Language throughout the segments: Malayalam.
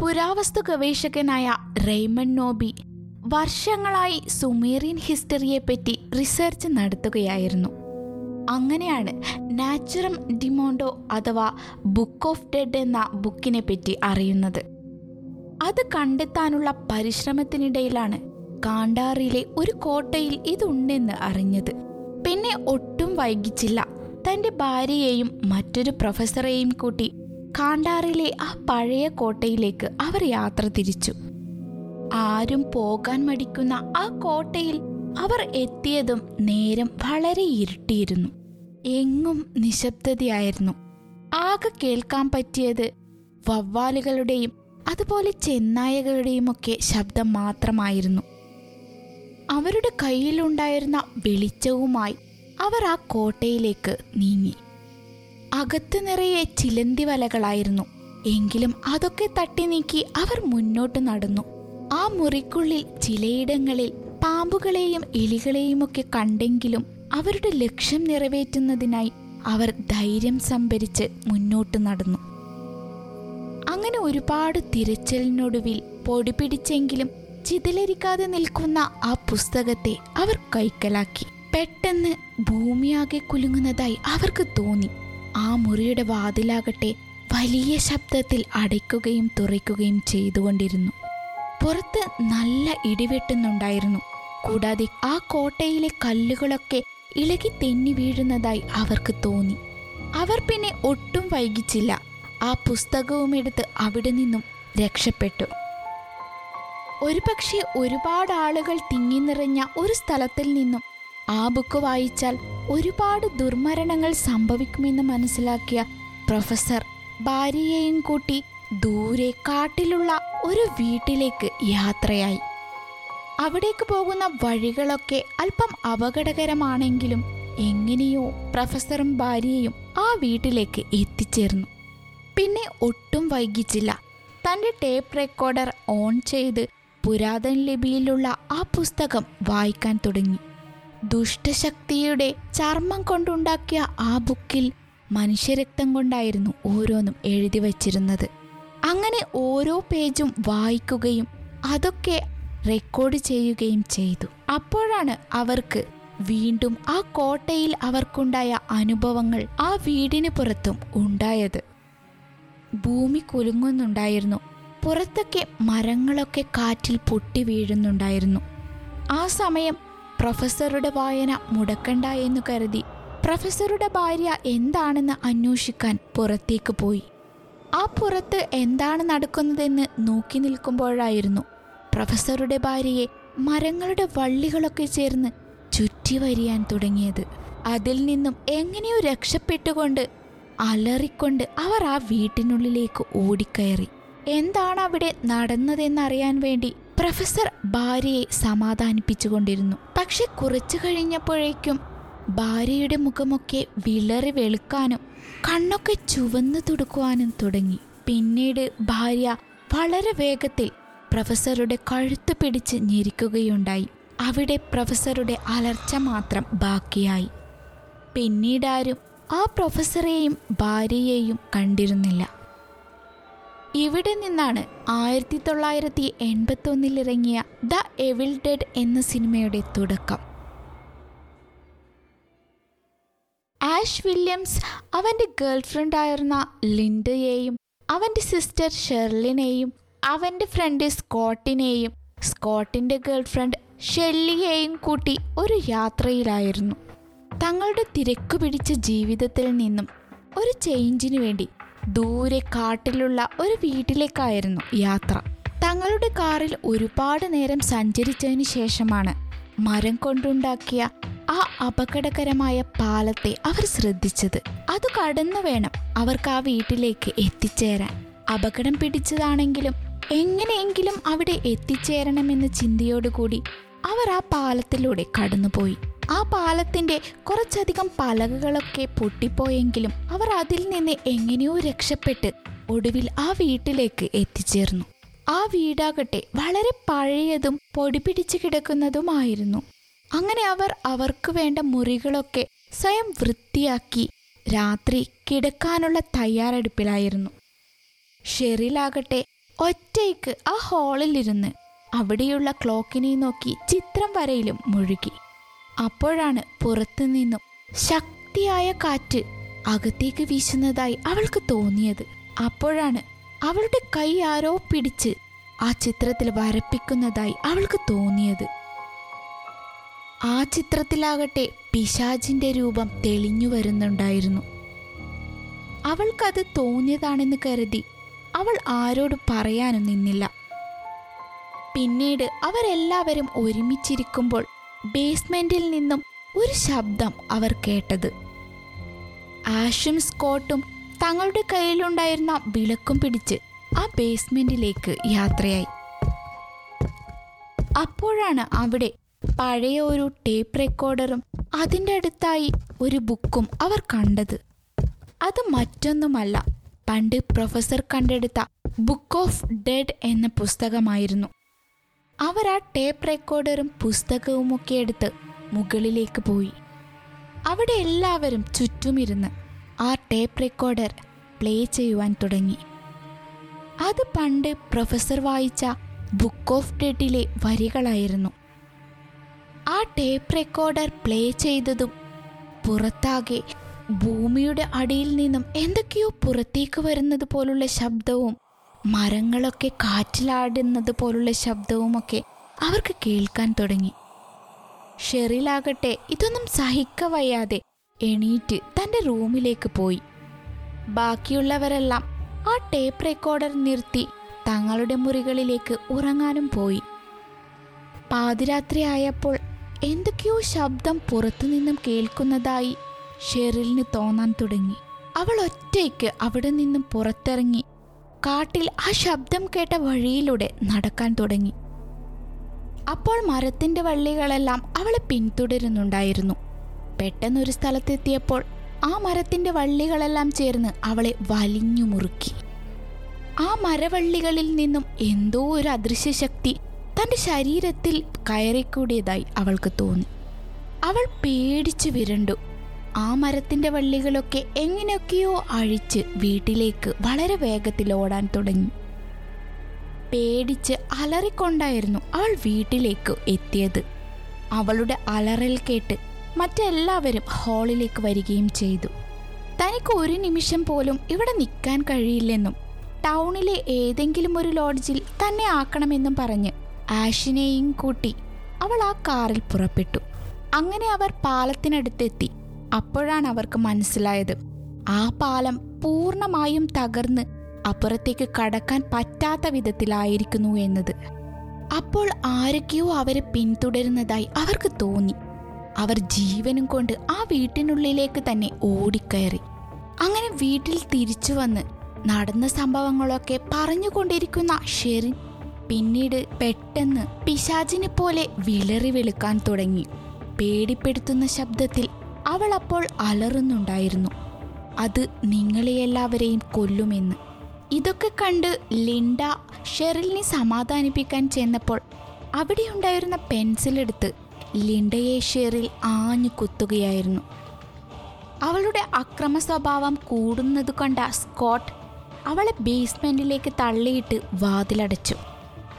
പുരാവസ്തു ഗവേഷകനായ റെയ്മൺ നോബി വർഷങ്ങളായി സുമേറിയൻ ഹിസ്റ്ററിയെപ്പറ്റി റിസർച്ച് നടത്തുകയായിരുന്നു. അങ്ങനെയാണ് നാച്ചുറം ഡിമോണ്ടോ അഥവാ ബുക്ക് ഓഫ് ഡെഡ് എന്ന ബുക്കിനെ പറ്റി അറിയുന്നത്. അത് കണ്ടെത്താനുള്ള പരിശ്രമത്തിനിടയിലാണ് കാണ്ടാറിലെ ഒരു കോട്ടയിൽ ഇതുണ്ടെന്ന് അറിഞ്ഞത്. പിന്നെ ഒട്ടും വൈകിച്ചില്ല. തന്റെ ഭാര്യയെയും മറ്റൊരു പ്രൊഫസറെയും കൂട്ടി കാണ്ടാറിലെ ആ പഴയ കോട്ടയിലേക്ക് അവർ യാത്ര തിരിച്ചു. ആരും പോകാൻ മടിക്കുന്ന ആ കോട്ടയിൽ അവർ എത്തിയതും നേരം വളരെ ഇരുട്ടിയിരുന്നു. എങ്ങും നിശബ്ദതയായിരുന്നു. ആകെ കേൾക്കാൻ പറ്റിയത് വവ്വാലുകളുടെയും അതുപോലെ ചെന്നായകളുടെയും ഒക്കെ ശബ്ദം മാത്രമായിരുന്നു. അവരുടെ കയ്യിലുണ്ടായിരുന്ന വെളിച്ചവുമായി അവർ ആ കോട്ടയിലേക്ക് നീങ്ങി. അകത്ത് നിറയെ ചിലന്തി വലകളായിരുന്നു. എങ്കിലും അതൊക്കെ തട്ടി നീക്കി അവർ മുന്നോട്ട് നടന്നു. ആ മുറിക്കുള്ളിൽ ചിലയിടങ്ങളിൽ പാമ്പുകളെയും എലികളെയും ഒക്കെ കണ്ടെങ്കിലും അവരുടെ ലക്ഷ്യം നിറവേറ്റുന്നതിനായി അവർ ധൈര്യം സംഭരിച്ച് മുന്നോട്ട് നടന്നു. അങ്ങനെ ഒരുപാട് തിരച്ചിലിനൊടുവിൽ പൊടി പിടിച്ചെങ്കിലും ചിതലരിക്കാതെ നിൽക്കുന്ന ആ പുസ്തകത്തെ അവർ കൈക്കലാക്കി. പെട്ടെന്ന് ഭൂമിയാകെ കുലുങ്ങുന്നതായി അവർക്ക് തോന്നി. ആ മുറിയുടെ വാതിലാകട്ടെ വലിയ ശബ്ദത്തിൽ അടയ്ക്കുകയും തുറയ്ക്കുകയും ചെയ്തുകൊണ്ടിരുന്നു. പുറത്ത് നല്ല ഇടിവെട്ടുന്നുണ്ടായിരുന്നു. കൂടാതെ ആ കോട്ടയിലെ കല്ലുകളൊക്കെ ഇളകി തെന്നി വീഴുന്നതായി അവർക്ക് തോന്നി. അവർ പിന്നെ ഒട്ടും വൈകിച്ചില്ല. ആ പുസ്തകവും എടുത്ത് അവിടെ നിന്നും രക്ഷപ്പെട്ടു. ഒരുപക്ഷെ ഒരുപാട് ആളുകൾ തിങ്ങി നിറഞ്ഞ ഒരു സ്ഥലത്തിൽ നിന്നും ആ ബുക്ക് വായിച്ചാൽ ഒരുപാട് ദുർമരണങ്ങൾ സംഭവിക്കുമെന്ന് മനസ്സിലാക്കിയ പ്രൊഫസർ ഭാര്യയെയും കൂട്ടി ദൂരെ കാട്ടിലുള്ള ഒരു വീട്ടിലേക്ക് യാത്രയായി. അവിടേക്ക് പോകുന്ന വഴികളൊക്കെ അല്പം അപകടകരമാണെങ്കിലും എങ്ങനെയോ പ്രൊഫസറും ഭാര്യയും ആ വീട്ടിലേക്ക് എത്തിച്ചേർന്നു. പിന്നെ ഒട്ടും വൈകിച്ചില്ല. തന്റെ ടേപ്പ് റെക്കോർഡർ ഓൺ ചെയ്ത് പുരാതന ലിപിയിലുള്ള ആ പുസ്തകം വായിക്കാൻ തുടങ്ങി. ദുഷ്ടശക്തിയുടെ ചർമ്മം കൊണ്ടുണ്ടാക്കിയ ആ ബുക്കിൽ മനുഷ്യരക്തം കൊണ്ടായിരുന്നു ഓരോന്നും എഴുതി വച്ചിരുന്നത്. അങ്ങനെ ഓരോ പേജും വായിക്കുകയും അതൊക്കെ റെക്കോർഡ് ചെയ്യുകയും ചെയ്തു. അപ്പോഴാണ് അവർക്ക് വീണ്ടും ആ കോട്ടയിൽ അവർക്കുണ്ടായ അനുഭവങ്ങൾ ആ വീടിന് പുറത്തും ഉണ്ടായത്. ഭൂമി കുലുങ്ങുന്നുണ്ടായിരുന്നു. പുറത്തൊക്കെ മരങ്ങളൊക്കെ കാറ്റിൽ പൊട്ടി വീഴുന്നുണ്ടായിരുന്നു. ആ സമയം പ്രൊഫസറുടെ വായന മുടക്കണ്ട എന്ന് കരുതി. പ്രൊഫസറുടെ ഭാര്യ എന്താണെന്ന് അന്വേഷിക്കാൻ പുറത്തേക്ക് പോയി. ആ പുറത്ത് എന്താണ് നടക്കുന്നതെന്ന് നോക്കി നിൽക്കുമ്പോഴായിരുന്നു പ്രൊഫസറുടെ ഭാര്യയെ മരങ്ങളുടെ വള്ളികളൊക്കെ ചേർന്ന് ചുറ്റി വരിയാൻ തുടങ്ങിയത്. അതിൽ നിന്നും എങ്ങനെയോ രക്ഷപ്പെട്ടുകൊണ്ട് അലറിക്കൊണ്ട് അവർ ആ വീട്ടിനുള്ളിലേക്ക് ഓടിക്കയറി. എന്താണ് അവിടെ നടന്നതെന്നറിയാൻ വേണ്ടി പ്രൊഫസർ ഭാര്യയെ സമാധാനിപ്പിച്ചുകൊണ്ടിരുന്നു. പക്ഷെ കുറച്ചു കഴിഞ്ഞപ്പോഴേക്കും ഭാര്യയുടെ മുഖമൊക്കെ വിളറി വെളുക്കാനും കണ്ണൊക്കെ ചുവന്നു തുടുക്കുവാനും തുടങ്ങി. പിന്നീട് ഭാര്യ വളരെ വേഗത്തിൽ പ്രൊഫസറുടെ കഴുത്ത് പിടിച്ച് ഞെരിക്കുകയുണ്ടായി. അവിടെ പ്രൊഫസറുടെ അലർച്ച മാത്രം ബാക്കിയായി. പിന്നീടാരും ആ പ്രൊഫസറെയും ഭാര്യയെയും കണ്ടിരുന്നില്ല. ഇവിടെ നിന്നാണ് ആയിരത്തി തൊള്ളായിരത്തി എൺപത്തി ഇറങ്ങിയ ദ എവിൽ ഡെഡ് എന്ന സിനിമയുടെ തുടക്കം. ആഷ് വില്യംസ് അവന്റെ ഗേൾഫ്രണ്ടായിരുന്ന ലിൻഡയെയും അവന്റെ സിസ്റ്റർ ഷെർലിനെയും അവന്റെ ഫ്രണ്ട് സ്കോട്ടിനെയും സ്കോട്ടിന്റെ ഗേൾഫ്രണ്ട് ഷെല്ലിയെയും കൂട്ടി ഒരു യാത്രയിലായിരുന്നു. തങ്ങളുടെ തിരക്കു പിടിച്ച ജീവിതത്തിൽ നിന്നും ഒരു ചേഞ്ചിനു വേണ്ടി ദൂരെ കാട്ടിലുള്ള ഒരു വീട്ടിലേക്കായിരുന്നു യാത്ര. തങ്ങളുടെ കാറിൽ ഒരുപാട് നേരം സഞ്ചരിച്ചതിന് ശേഷമാണ് മരം കൊണ്ടുണ്ടാക്കിയ ആ അപകടകരമായ പാലത്തെ അവർ ശ്രദ്ധിച്ചത്. അത് കടന്നു വേണം അവർക്ക് ആ വീട്ടിലേക്ക് എത്തിച്ചേരാൻ. അപകടം പിടിച്ചതാണെങ്കിലും എങ്ങനെയെങ്കിലും അവിടെ എത്തിച്ചേരണമെന്ന ചിന്തയോടുകൂടി അവർ ആ പാലത്തിലൂടെ കടന്നുപോയി. ആ പാലത്തിന്റെ കുറച്ചധികം പലകകളൊക്കെ പൊട്ടിപ്പോയെങ്കിലും അവർ അതിൽ നിന്ന് എങ്ങനെയോ രക്ഷപ്പെട്ട് ഒടുവിൽ ആ വീട്ടിലേക്ക് എത്തിച്ചേർന്നു. ആ വീടാകട്ടെ വളരെ പഴയതും പൊടിപിടിച്ച് കിടക്കുന്നതുമായിരുന്നു. അങ്ങനെ അവർ അവർക്ക് വേണ്ട മുറികളൊക്കെ സ്വയം വൃത്തിയാക്കി രാത്രി കിടക്കാനുള്ള തയ്യാറെടുപ്പിലായിരുന്നു. ഷെറിലാകട്ടെ ഒറ്റയ്ക്ക് ആ ഹാളിലിരുന്ന് അവിടെയുള്ള ക്ലോക്കിനെ നോക്കി ചിത്രം വരയിലും മുഴുകി. അപ്പോഴാണ് പുറത്തു നിന്നും ശക്തിയായ കാറ്റ് അകത്തേക്ക് വീശുന്നതായി അവൾക്ക് തോന്നിയത്. അപ്പോഴാണ് അവളുടെ കൈ ആരോ പിടിച്ച് ആ ചിത്രത്തിൽ വരപ്പിക്കുന്നതായി അവൾക്ക് തോന്നിയത്. ആ ചിത്രത്തിലാകട്ടെ പിശാജിന്റെ രൂപം തെളിഞ്ഞു വരുന്നുണ്ടായിരുന്നു. അവൾക്കത് തോന്നിയതാണെന്ന് കരുതി അവൾ ആരോട് പറയാനും നിന്നില്ല. പിന്നീട് അവരെല്ലാവരും ഒരുമിച്ചിരിക്കുമ്പോൾ ബേസ്മെന്റിൽ നിന്നും ഒരു ശബ്ദം അവർ കേട്ടത്. ആഷും സ്കോട്ടും തങ്ങളുടെ കയ്യിലുണ്ടായിരുന്ന വിളക്കും പിടിച്ച് ആ ബേസ്മെന്റിലേക്ക് യാത്രയായി. അപ്പോഴാണ് അവിടെ പഴയ ഒരു ടേപ്പ് റെക്കോർഡറും അതിന്റെ അടുത്തായി ഒരു ബുക്കും അവർ കണ്ടത്. അത് മറ്റൊന്നുമല്ല പണ്ട് പ്രൊഫസർ കണ്ടെടുത്ത ബുക്ക് ഓഫ് ഡെഡ് എന്ന പുസ്തകമായിരുന്നു. അവർ ആ ടേപ്പ് റെക്കോർഡറും പുസ്തകവും ഒക്കെ എടുത്ത് മുകളിലേക്ക് പോയി. അവിടെ എല്ലാവരും ചുറ്റുമിരുന്ന് ആ ടേപ്പ് റെക്കോർഡർ പ്ലേ ചെയ്യുവാൻ തുടങ്ങി. അത് പണ്ട് പ്രൊഫസർ വായിച്ച ബുക്ക് ഓഫ് ഡെഡിലെ വരികളായിരുന്നു. ആ ടേപ്പ് റെക്കോർഡർ പ്ലേ ചെയ്തതും പുറത്താകെ ഭൂമിയുടെ അടിയിൽ നിന്നും എന്തൊക്കെയോ പുറത്തേക്ക് വരുന്നത് പോലുള്ള ശബ്ദവും മരങ്ങളൊക്കെ കാറ്റിലാടുന്നത് പോലുള്ള ശബ്ദവുമൊക്കെ അവർക്ക് കേൾക്കാൻ തുടങ്ങി. ഷെറിലാകട്ടെ ഇതൊന്നും സഹിക്ക വയ്യാതെ എണീറ്റ് തന്റെ റൂമിലേക്ക് പോയി. ബാക്കിയുള്ളവരെല്ലാം ആ ടേപ്പ് റെക്കോർഡർ നിർത്തി തങ്ങളുടെ മുറികളിലേക്ക് ഉറങ്ങാനും പോയി. പാതിരാത്രി ആയപ്പോൾ എന്തൊക്കെയോ ശബ്ദം പുറത്തുനിന്നും കേൾക്കുന്നതായി ഷെറിലിന് തോന്നാൻ തുടങ്ങി. അവൾ ഒറ്റയ്ക്ക് അവിടെ നിന്നും പുറത്തിറങ്ങി കാട്ടിൽ ആ ശബ്ദം കേട്ട വഴിയിലൂടെ നടക്കാൻ തുടങ്ങി. അപ്പോൾ മരത്തിന്റെ വള്ളികളെല്ലാം അവളെ പിന്തുടരുന്നുണ്ടായിരുന്നു. പെട്ടെന്നൊരു സ്ഥലത്തെത്തിയപ്പോൾ ആ മരത്തിന്റെ വള്ളികളെല്ലാം ചേർന്ന് അവളെ വലിഞ്ഞു മുറുക്കി. ആ മരവള്ളികളിൽ നിന്നും എന്തോ ഒരു അദൃശ്യ ശക്തി തന്റെ ശരീരത്തിൽ കയറിക്കൂടിയതായി അവൾക്ക് തോന്നി. അവൾ പേടിച്ചു വിരണ്ടു. ആ മരത്തിന്റെ വള്ളികളൊക്കെ എങ്ങനെയൊക്കെയോ അഴിച്ച് വീട്ടിലേക്ക് വളരെ വേഗത്തിൽ ഓടാൻ തുടങ്ങി. പേടിച്ച് അലറിക്കൊണ്ടായിരുന്നു അവൾ വീട്ടിലേക്ക് എത്തിയത്. അവളുടെ അലറൽ കേട്ട് മറ്റെല്ലാവരും ഹാളിലേക്ക് വരികയും ചെയ്തു. തനിക്ക് ഒരു നിമിഷം പോലും ഇവിടെ നിൽക്കാൻ കഴിയില്ലെന്നും ടൗണിലെ ഏതെങ്കിലും ഒരു ലോഡ്ജിൽ തന്നെ ആക്കണമെന്നും പറഞ്ഞ് ആഷിനെയും കൂട്ടി അവൾ ആ കാറിൽ പുറപ്പെട്ടു. അങ്ങനെ അവർ പാലത്തിനടുത്തെത്തി. അപ്പോഴാണ് അവർക്ക് മനസ്സിലായത്. ആ പാലം പൂർണമായും തകർന്ന് അപ്പുറത്തേക്ക് കടക്കാൻ പറ്റാത്ത വിധത്തിലായിരിക്കുന്നു എന്നത്. അപ്പോൾ ആരൊക്കെയോ അവരെ പിന്തുടരുന്നതായി അവർക്ക് തോന്നി. അവർ ജീവനും കൊണ്ട് ആ വീട്ടിനുള്ളിലേക്ക് തന്നെ ഓടിക്കയറി. അങ്ങനെ വീട്ടിൽ തിരിച്ചു വന്ന് നടന്ന സംഭവങ്ങളൊക്കെ പറഞ്ഞുകൊണ്ടിരിക്കുന്ന ഷെറിൻ പിന്നീട് പെട്ടെന്ന് പിശാചിനെ പോലെ വിളറി വിളിക്കാൻ തുടങ്ങി. പേടിപ്പെടുത്തുന്ന ശബ്ദത്തിൽ അവൾ അപ്പോൾ അലറുന്നുണ്ടായിരുന്നു. അത് നിങ്ങളെ എല്ലാവരെയും കൊല്ലുമെന്ന്. ഇതൊക്കെ കണ്ട് ലിൻഡ ഷെറിലിനെ സമാധാനിപ്പിക്കാൻ ചെന്നപ്പോൾ അവിടെ ഉണ്ടായിരുന്ന പെൻസിലെടുത്ത് ലിൻഡയെ ഷെറിൽ ആഞ്ഞു കുത്തുകയായിരുന്നു. അവളുടെ അക്രമ സ്വഭാവം കൂടുന്നത് കണ്ട സ്കോട്ട് അവളെ ബേസ്മെന്റിലേക്ക് തള്ളിയിട്ട് വാതിലടച്ചു.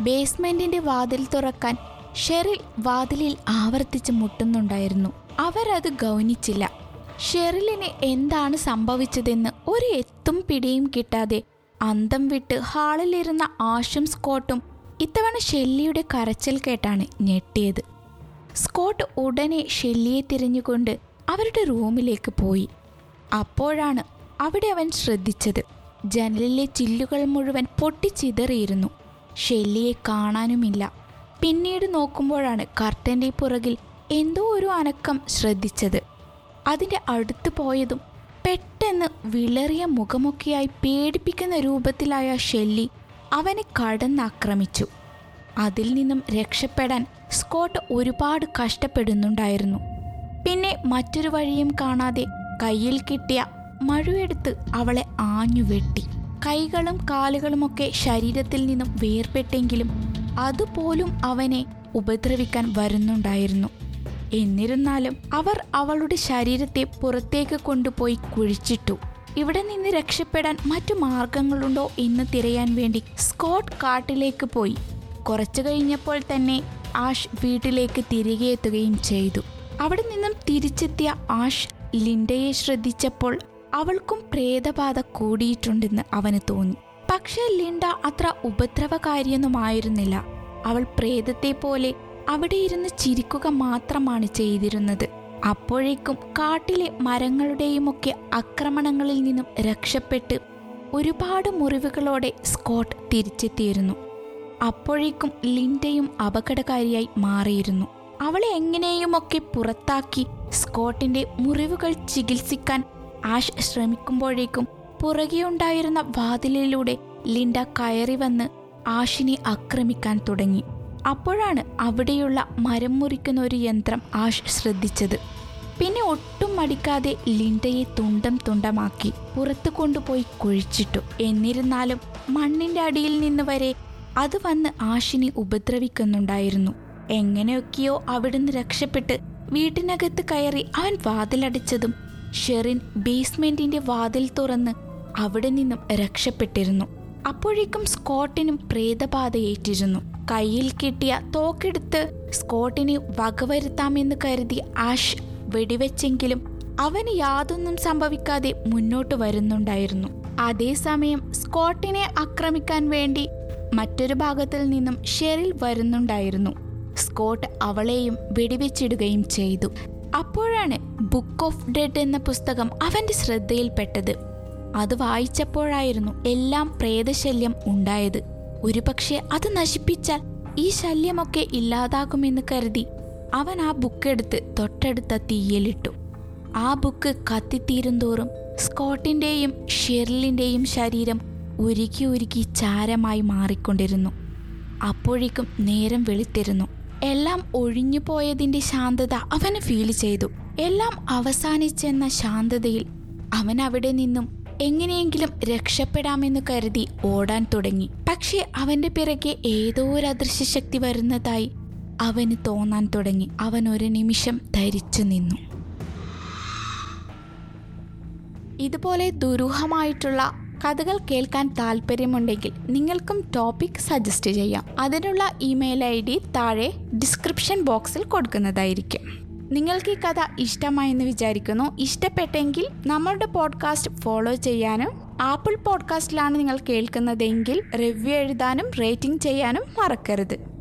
ബേസ്മെന്റിന്റെ വാതിൽ തുറക്കാൻ ഷെറിൽ വാതിലിൽ ആവർത്തിച്ച് മുട്ടുന്നുണ്ടായിരുന്നു. അവരത് ഗൗനിച്ചില്ല. ഷെറിലിന് എന്താണ് സംഭവിച്ചതെന്ന് ഒരു എത്തും പിടിയും കിട്ടാതെ അന്തം വിട്ട് ഹാളിലിരുന്ന ആഷും സ്കോട്ടും ഇത്തവണ ഷെല്ലിയുടെ കരച്ചിൽ കേട്ടാണ് ഞെട്ടിയത്. സ്കോട്ട് ഉടനെ ഷെല്ലിയെ തിരിഞ്ഞുകൊണ്ട് അവരുടെ റൂമിലേക്ക് പോയി. അപ്പോഴാണ് അവിടെ അവൻ ശ്രദ്ധിച്ചത്. ജനലിലെ ചില്ലുകൾ മുഴുവൻ പൊട്ടിച്ചിതറിയിരുന്നു. ഷെല്ലിയെ കാണാനുമില്ല. പിന്നീട് നോക്കുമ്പോഴാണ് കർട്ടന്റെ പുറകിൽ എന്തോ ഒരു അനക്കം ശ്രദ്ധിച്ചത്. അതിന്റെ അടുത്ത് പോയതും പെട്ടെന്ന് വിളറിയ മുഖമൊക്കെയായി പേടിപ്പിക്കുന്ന രൂപത്തിലായ ഷെല്ലി അവനെ കടന്നാക്രമിച്ചു. അതിൽ നിന്നും രക്ഷപ്പെടാൻ സ്കോട്ട് ഒരുപാട് കഷ്ടപ്പെടുന്നുണ്ടായിരുന്നു. പിന്നെ മറ്റൊരു വഴിയും കാണാതെ കയ്യിൽ കിട്ടിയ മഴുവെടുത്ത് അവളെ ആഞ്ഞു വെട്ടി കൈകളും കാലുകളുമൊക്കെ ശരീരത്തിൽ നിന്നും വേർപെട്ടെങ്കിലും അതുപോലും അവനെ ഉപദ്രവിക്കാൻ വരുന്നുണ്ടായിരുന്നു. എന്നിരുന്നാലും അവർ അവളുടെ ശരീരത്തെ പുറത്തേക്ക് കൊണ്ടുപോയി കുഴിച്ചിട്ടു. ഇവിടെ നിന്ന് രക്ഷപ്പെടാൻ മറ്റു മാർഗങ്ങളുണ്ടോ എന്ന് തിരയാൻ വേണ്ടി സ്കോട്ട് കാട്ടിലേക്ക് പോയി. കുറച്ചു കഴിഞ്ഞപ്പോൾ തന്നെ ആഷ് വീട്ടിലേക്ക് തിരികെ എത്തുകയും ചെയ്തു. അവിടെ നിന്നും തിരിച്ചെത്തിയ ആഷ് ലിൻഡയെ ശ്രദ്ധിച്ചപ്പോൾ അവൾക്കും പ്രേതബാധ കൂടിയിട്ടുണ്ടെന്ന് അവന് തോന്നി. പക്ഷേ ലിൻഡ അത്ര ഉപദ്രവകാരിയൊന്നുമായിരുന്നില്ല. അവൾ പ്രേതത്തെ പോലെ അവിടെ ഇരുന്ന് ചിരിക്കുക മാത്രമാണ് ചെയ്തിരുന്നത്. അപ്പോഴേക്കും കാട്ടിലെ മരങ്ങളുടെയുമൊക്കെ ആക്രമണങ്ങളിൽ നിന്നും രക്ഷപ്പെട്ട് ഒരുപാട് മുറിവുകളോടെ സ്കോട്ട് തിരിച്ചെത്തിയിരുന്നു. അപ്പോഴേക്കും ലിൻഡയും അപകടകാരിയായി മാറിയിരുന്നു. അവളെ എങ്ങനെയുമൊക്കെ പുറത്താക്കി സ്കോട്ടിന്റെ മുറിവുകൾ ചികിത്സിക്കാൻ ആഷ് ശ്രമിക്കുമ്പോഴേക്കും പുറകെയുണ്ടായിരുന്ന വാതിലിലൂടെ ലിൻഡ കയറി വന്ന് ആഷിനെ ആക്രമിക്കാൻ തുടങ്ങി. അപ്പോഴാണ് അവിടെയുള്ള മരം മുറിക്കുന്ന ഒരു യന്ത്രം ആഷ് ശ്രദ്ധിച്ചത്. പിന്നെ ഒട്ടും മടിക്കാതെ ലിൻഡയെ തുണ്ടം തുണ്ടമാക്കി പുറത്തു കൊണ്ടുപോയി കുഴിച്ചിട്ടു. എന്നിരുന്നാലും മണ്ണിന്റെ അടിയിൽ നിന്ന് വരെ അത് വന്ന് ആഷിനെ ഉപദ്രവിക്കുന്നുണ്ടായിരുന്നു. എങ്ങനെയൊക്കെയോ അവിടുന്ന് രക്ഷപ്പെട്ട് വീട്ടിനകത്ത് കയറി അവൻ വാതിലടച്ചതും ഷെറിൻ ബേസ്മെന്റിന്റെ വാതിൽ തുറന്ന് അവിടെ നിന്നും രക്ഷപ്പെട്ടിരുന്നു. അപ്പോഴേക്കും സ്കോട്ടിനും പ്രേതബാധയേറ്റിരുന്നു. കയ്യിൽ കിട്ടിയ തോക്കെടുത്ത് സ്കോട്ടിനെ വകവരുത്താമെന്ന് കരുതി ആഷ് വെടിവെച്ചെങ്കിലും അവന് യാതൊന്നും സംഭവിക്കാതെ മുന്നോട്ട് വരുന്നുണ്ടായിരുന്നു. അതേസമയം സ്കോട്ടിനെ ആക്രമിക്കാൻ വേണ്ടി മറ്റൊരു ഭാഗത്തിൽ നിന്നും ഷെറിൽ വരുന്നുണ്ടായിരുന്നു. സ്കോട്ട് അവളെയും വെടിവെച്ചിടുകയും ചെയ്തു. അപ്പോഴാണ് ബുക്ക് ഓഫ് ഡെഡ് എന്ന പുസ്തകം അവന്റെ ശ്രദ്ധയിൽപ്പെട്ടത്. അത് വായിച്ചപ്പോഴായിരുന്നു എല്ലാം പ്രേതശല്യം ഉണ്ടായത്. ഒരുപക്ഷെ അത് നശിപ്പിച്ചാൽ ഈ ശല്യമൊക്കെ ഇല്ലാതാകുമെന്ന് കരുതി അവൻ ആ ബുക്ക് എടുത്ത് തൊട്ടടുത്ത തീയലിട്ടു. ആ ബുക്ക് കത്തിത്തീരുന്തോറും സ്കോട്ടിന്റെയും ഷെർലിന്റെയും ശരീരം ഉരുക്കി ഉരുക്കി ചാരമായി മാറിക്കൊണ്ടിരുന്നു. അപ്പോഴേക്കും നേരം വെളുത്തിരുന്നു. എല്ലാം ഒഴിഞ്ഞു പോയതിന്റെ ശാന്തത അവന് ഫീൽ ചെയ്തു. എല്ലാം അവസാനിച്ചെന്ന ശാന്തതയിൽ അവൻ അവിടെ നിന്നും എങ്ങനെയെങ്കിലും രക്ഷപ്പെടാമെന്ന് കരുതി ഓടാൻ തുടങ്ങി. പക്ഷേ അവന്റെ പിറകെ ഏതോ ഒരു അദൃശ്യ ശക്തി വരുന്നതായി അവന് തോന്നാൻ തുടങ്ങി. അവൻ ഒരു നിമിഷം ധരിച്ചു നിന്നു. ഇതുപോലെ ദുരൂഹമായിട്ടുള്ള കഥകൾ കേൾക്കാൻ താല്പര്യമുണ്ടെങ്കിൽ നിങ്ങൾക്കും ടോപ്പിക് സജസ്റ്റ് ചെയ്യാം. അതിനുള്ള ഇമെയിൽ ഐ ഡി താഴെ ഡിസ്ക്രിപ്ഷൻ ബോക്സിൽ കൊടുക്കുന്നതായിരിക്കും. നിങ്ങൾക്ക് ഈ കഥ ഇഷ്ടമായെന്ന് വിചാരിക്കുന്നു. ഇഷ്ടപ്പെട്ടെങ്കിൽ നമ്മളുടെ പോഡ്കാസ്റ്റ് ഫോളോ ചെയ്യാനും ആപ്പിൾ പോഡ്കാസ്റ്റിലാണ് നിങ്ങൾ കേൾക്കുന്നതെങ്കിൽ റിവ്യൂ എഴുതാനും റേറ്റിംഗ് ചെയ്യാനും മറക്കരുത്.